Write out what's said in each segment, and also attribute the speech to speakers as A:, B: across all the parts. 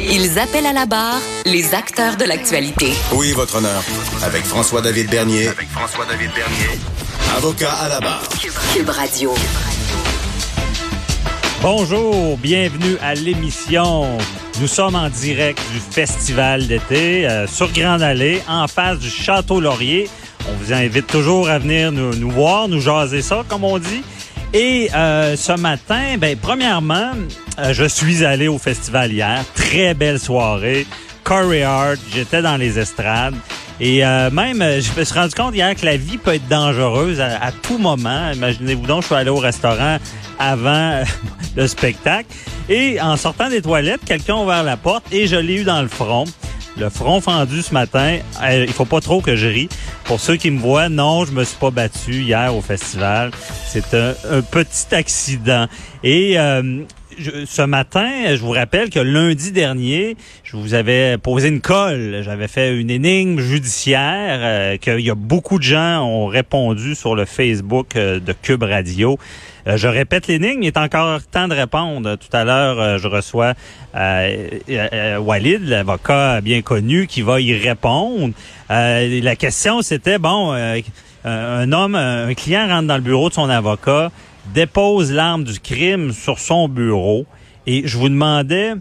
A: Ils appellent à la barre les acteurs de l'actualité.
B: Oui, votre honneur. Avec François-David Bernier. Avec François-David Bernier. Avocat à la barre.
A: Cube Radio.
C: Bonjour, bienvenue à l'émission. Nous sommes en direct du festival d'été euh, sur Grande Allée, en face du Château Laurier. On vous invite toujours à venir nous, nous voir, nous jaser ça, comme on dit. Et euh, ce matin, ben premièrement, euh, je suis allé au festival hier. Très belle soirée. Corey Hart, j'étais dans les estrades. Et euh, même, je me suis rendu compte hier que la vie peut être dangereuse à, à tout moment. Imaginez-vous donc, je suis allé au restaurant avant le spectacle. Et en sortant des toilettes, quelqu'un a ouvert la porte et je l'ai eu dans le front le front fendu ce matin. Euh, il faut pas trop que je rie. Pour ceux qui me voient, non, je me suis pas battu hier au festival. C'est un, petit accident. Et euh, ce matin, je vous rappelle que lundi dernier, je vous avais posé une colle. J'avais fait une énigme judiciaire euh, qu'il y a beaucoup de gens ont répondu sur le Facebook euh, de Cube Radio. Euh, je répète l'énigme, il est encore temps de répondre. Tout à l'heure, euh, je reçois Walid, l'avocat bien connu, qui va y répondre. La question, c'était, bon, un homme, un client rentre dans le bureau de son avocat, dépose l'arme du crime sur son bureau, et je vous demandais,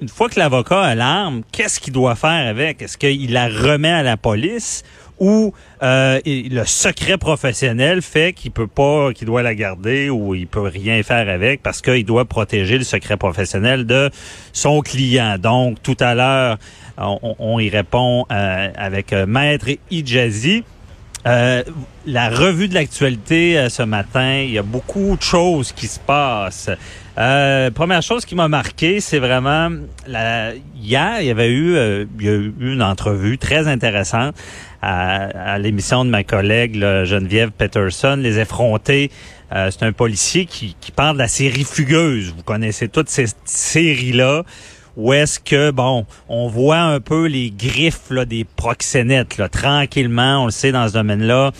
C: une fois que l'avocat a l'arme, qu'est-ce qu'il doit faire avec? Est-ce qu'il la remet à la police? Ou euh, le secret professionnel fait qu'il peut pas, qu'il doit la garder ou il peut rien faire avec parce qu'il doit protéger le secret professionnel de son client. Donc, tout à l'heure, on, on y répond euh, avec euh, Maître Ijazi. Euh, la revue de l'actualité euh, ce matin, il y a beaucoup de choses qui se passent. Euh, première chose qui m'a marqué, c'est vraiment la, hier, il y avait eu, a eu une entrevue très intéressante à, l'émission de ma collègue là, Geneviève Peterson, Les Effrontés. C'est un policier qui, qui parle de la série Fugueuse. Vous connaissez toutes ces séries-là où est-ce que, bon, on voit un peu les griffes des proxénètes, tranquillement, on le sait dans ce domaine-là.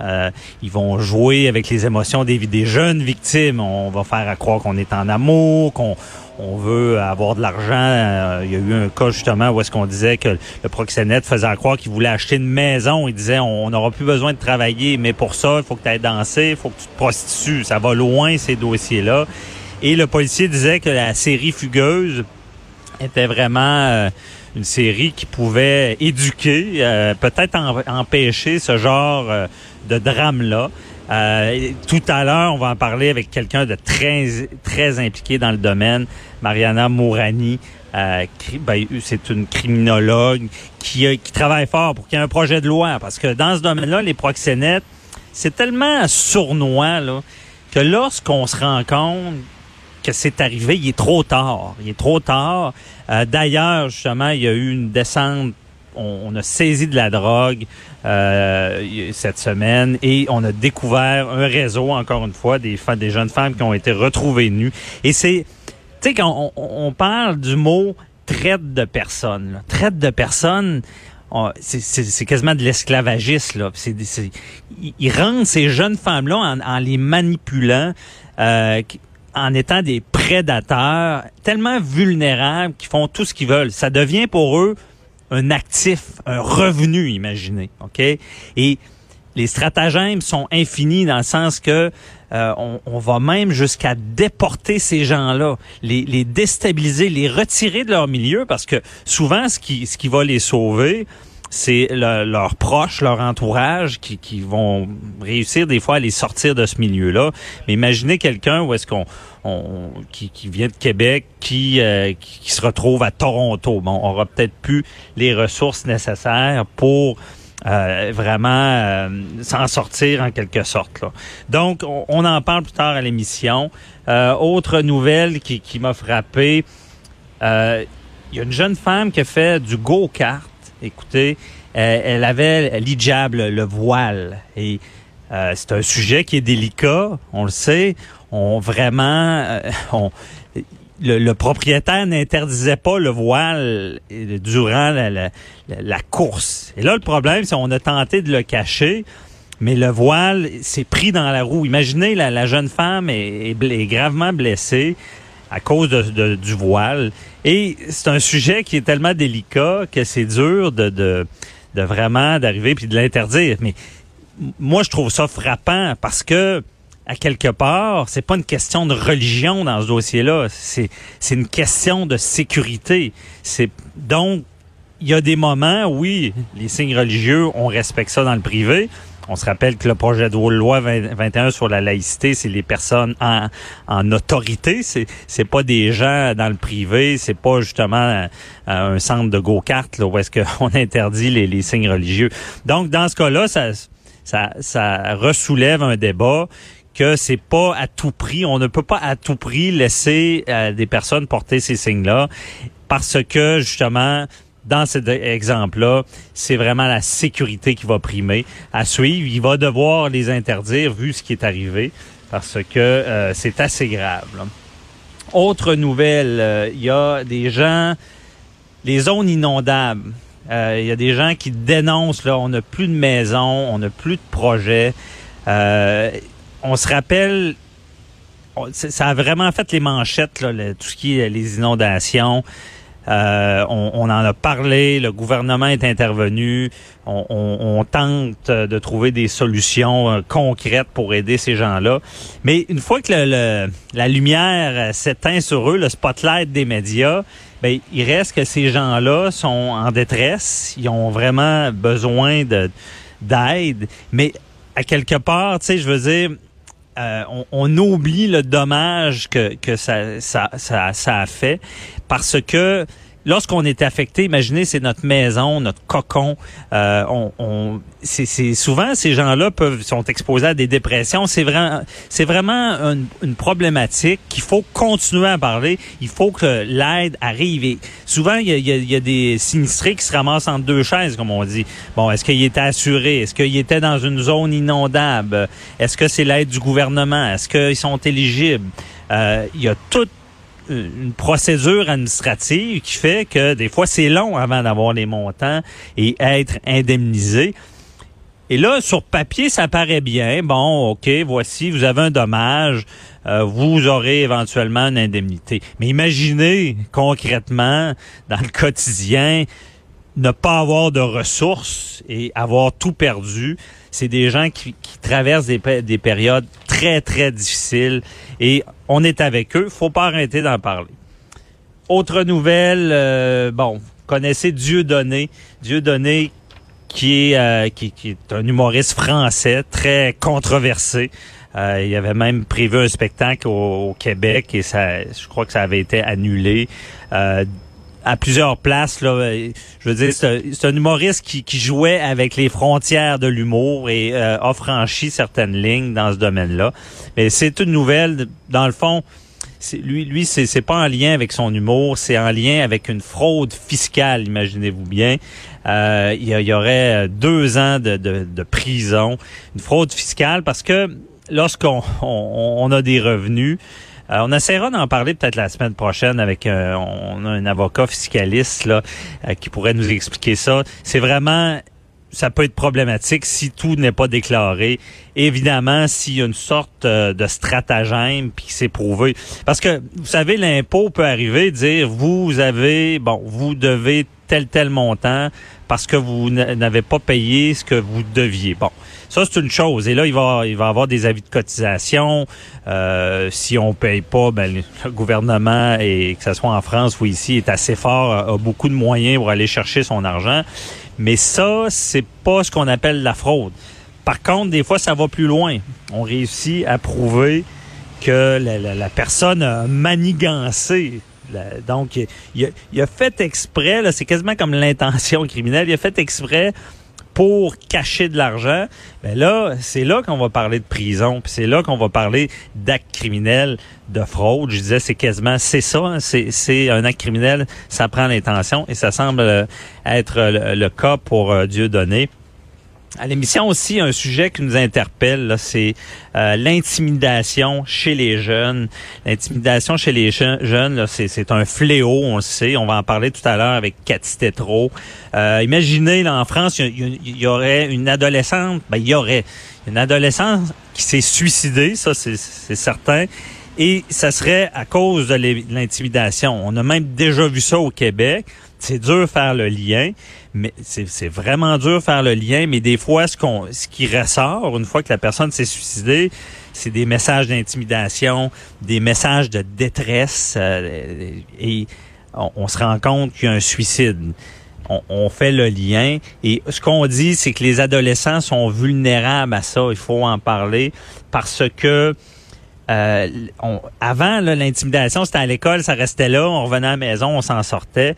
C: Euh, ils vont jouer avec les émotions des, jeunes victimes. On va faire à croire qu'on est en amour, qu'on on veut avoir de l'argent. Euh, il y a eu un cas justement où est-ce qu'on disait que le proxénète faisait croire qu'il voulait acheter une maison. Il disait on n'aura plus besoin de travailler, mais pour ça, il faut que tu ailles danser, il faut que tu te prostitues. Ça va loin ces dossiers-là. Et le policier disait que la série Fugueuse était vraiment euh, une série qui pouvait éduquer, euh, peut-être empêcher ce genre euh, de drame-là. Euh, tout à l'heure, on va en parler avec quelqu'un de très très impliqué dans le domaine, Mariana Mourani. euh, ben, c'est une criminologue qui, qui travaille fort pour qu'il y ait un projet de loi. Parce que dans ce domaine-là, les proxénètes, c'est tellement sournois là, que lorsqu'on se rend compte que c'est arrivé, il est trop tard. Il est trop tard. Euh, D'ailleurs, justement, il y a eu une descente. On, a saisi de la drogue euh, cette semaine et on a découvert un réseau, encore une fois, des, des jeunes femmes qui ont été retrouvées nues. Et c'est, tu sais, quand on, on parle du mot traite de personnes, là. traite de personnes, on- c'est- quasiment de l'esclavagisme. là. Des- c'est- Ils rendent ces jeunes femmes-là en, en les manipulant. euh, en étant des prédateurs tellement vulnérables qu'ils font tout ce qu'ils veulent. Ça devient pour eux un actif, un revenu, imaginez, OK? Et les stratagèmes sont infinis dans le sens que euh, on, va même jusqu'à déporter ces gens-là, les, les déstabiliser, les retirer de leur milieu parce que souvent ce qui ce qui va les sauver, c'est le- leurs proches, leur entourage qui, qui vont réussir des fois à les sortir de ce milieu-là. Mais imaginez quelqu'un où est-ce qu'on on- qui, qui vient de Québec, qui, euh, qui, qui se retrouve à Toronto. Bon, on aura peut-être plus les ressources nécessaires pour euh, vraiment euh, s'en sortir en quelque sorte. Donc, on, en parle plus tard à l'émission. Autre nouvelle qui, qui m'a frappé, il y a une jeune femme qui a fait du go-kart. Écoutez, euh, elle avait l'hijab, le, le voile. Et Euh, c'est un sujet qui est délicat, on le sait. On vraiment, euh, on, le, propriétaire n'interdisait pas le voile durant la, la, course. Et là, le problème, c'est qu'on a tenté de le cacher, mais le voile s'est pris dans la roue. Imaginez, la, jeune femme est, gravement blessée à cause de, du voile. Et c'est un sujet qui est tellement délicat que c'est dur de, de, de vraiment d'arriver puis de l'interdire. Mais moi, je trouve ça frappant parce que à quelque part, c'est pas une question de religion dans ce dossier-là, c'est c'est une question de sécurité. C'est donc il y a des moments, oui, les signes religieux, on respecte ça dans le privé. On se rappelle que le projet de loi 21 sur la laïcité, c'est les personnes en, en autorité. C'est c'est pas des gens dans le privé. C'est pas justement un, centre de go-kart où est-ce qu'on interdit les, les signes religieux. Donc dans ce cas-là, ça ça, ça ressoulève un débat que c'est pas à tout prix, on ne peut pas à tout prix laisser euh, des personnes porter ces signes-là parce que justement dans cet exemple-là, c'est vraiment la sécurité qui va primer. À suivre, il va devoir les interdire vu ce qui est arrivé parce que euh, c'est assez grave. Autre nouvelle, euh, il y a des gens, les zones inondables. Il y a des gens qui dénoncent là, on n'a plus de maison, on n'a plus de projet on se rappelle, ça a vraiment fait les manchettes, tout ce qui est les inondations. Euh, on, en a parlé, le gouvernement est intervenu, on, tente de trouver des solutions euh, concrètes pour aider ces gens-là. Mais une fois que la lumière s'éteint sur eux, le spotlight des médias, ben, il reste que ces gens-là sont en détresse, ils ont vraiment besoin de d'aide, mais à quelque part, tu sais, je veux dire, euh, on, oublie le dommage que, que ça, ça, ça, ça a fait parce que lorsqu'on est affecté, imaginez, c'est notre maison, notre cocon. Euh, on, on c'est souvent ces gens-là peuvent sont exposés à des dépressions. C'est vraiment, c'est vraiment une, une problématique qu'il faut continuer à parler. Il faut que l'aide arrive. Et souvent, il y, a, il y, a, des sinistrés qui se ramassent entre deux chaises, comme on dit. Bon, est-ce qu'il était assuré? Est-ce qu'il était dans une zone inondable? Est-ce que c'est l'aide du gouvernement? Est-ce qu'ils sont éligibles? Euh, Il y a tout une procédure administrative qui fait que des fois c'est long avant d'avoir les montants et être indemnisé. Et là, sur papier, ça paraît bien. Bon, OK, voici, vous avez un dommage, euh, vous aurez éventuellement une indemnité. Mais imaginez concrètement, dans le quotidien, ne pas avoir de ressources et avoir tout perdu. C'est des gens qui, traversent des, des, périodes très, très difficiles et on est avec eux. faut pas arrêter d'en parler. Autre nouvelle, euh, bon, connaissez Dieu donné. Dieu donné qui est, euh, qui, est un humoriste français très controversé. Euh, il avait même prévu un spectacle au, Québec et ça, je crois que ça avait été annulé. Euh, à plusieurs places. Là, je veux dire, c'est un, humoriste qui, qui, jouait avec les frontières de l'humour et euh, a franchi certaines lignes dans ce domaine-là. Mais c'est une nouvelle, dans le fond, lui, lui, c'est pas en lien avec son humour, c'est en lien avec une fraude fiscale, imaginez-vous bien. Euh, il, y, aurait deux ans de, de, de, prison, une fraude fiscale, parce que lorsqu'on on, a des revenus, euh, on essaiera d'en parler peut-être la semaine prochaine avec euh, on a un avocat fiscaliste là euh, qui pourrait nous expliquer ça. C'est vraiment ça peut être problématique si tout n'est pas déclaré. Évidemment, s'il y a une sorte de stratagème puis c'est prouvé. Parce que, vous savez, l'impôt peut arriver dire, vous avez, bon, vous devez tel tel montant parce que vous n'avez pas payé ce que vous deviez. Bon, ça, c'est une chose. Et là, il va, il va avoir des avis de cotisation. Euh, si on paye pas, ben, le gouvernement, et que ce soit en France ou ici, est assez fort, a beaucoup de moyens pour aller chercher son argent. Mais ça, c'est pas ce qu'on appelle la fraude. Par contre, des fois, ça va plus loin. On réussit à prouver que la, personne a manigancé donc, il a, il fait exprès, c'est quasiment comme l'intention criminelle, il a fait exprès pour cacher de l'argent, ben là, c'est là qu'on va parler de prison, puis c'est là qu'on va parler d'actes criminels, de fraude. Je disais, c'est quasiment, c'est ça, hein, c'est un acte criminel, ça prend l'intention, et ça semble être le, cas pour euh, Dieu donné. À l'émission aussi, un sujet qui nous interpelle, c'est euh, l'intimidation chez les jeunes. L'intimidation chez les jeunes, c'est un fléau, on le sait. On va en parler tout à l'heure avec Cathy Tétrault. Euh, imaginez, là, en France, il y, aurait une adolescente, ben, il y aurait une adolescente qui s'est suicidée, ça c'est certain. Et ça serait à cause de l'intimidation. On a même déjà vu ça au Québec. C'est dur faire le lien, mais c'est vraiment dur faire le lien. Mais des fois, ce qu'on, ce qui ressort une fois que la personne s'est suicidée, c'est des messages d'intimidation, des messages de détresse, euh, et on, se rend compte qu'il y a un suicide. On, on, fait le lien. Et ce qu'on dit, c'est que les adolescents sont vulnérables à ça. Il faut en parler parce que euh, avant, l'intimidation, c'était à l'école, ça restait là, on revenait à la maison, on s'en sortait.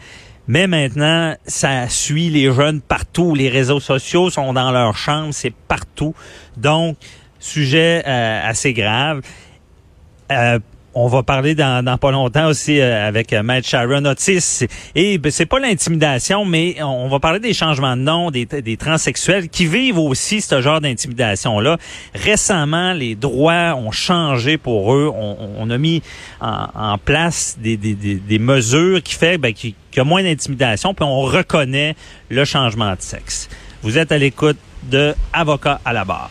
C: Mais maintenant, ça suit les jeunes partout. Les réseaux sociaux sont dans leur chambre, c'est partout. Donc, sujet euh, assez grave. Euh, on va parler dans, dans pas longtemps aussi euh, avec euh, Matt Sharon Otis. Et ben, c'est pas l'intimidation, mais on va parler des changements de nom, des, des transsexuels qui vivent aussi ce genre d'intimidation-là. Récemment, les droits ont changé pour eux. On, on a mis en, en place des, des, des, mesures qui fait ben, qu'il y a moins d'intimidation, puis on reconnaît le changement de sexe. Vous êtes à l'écoute de Avocat à la barre.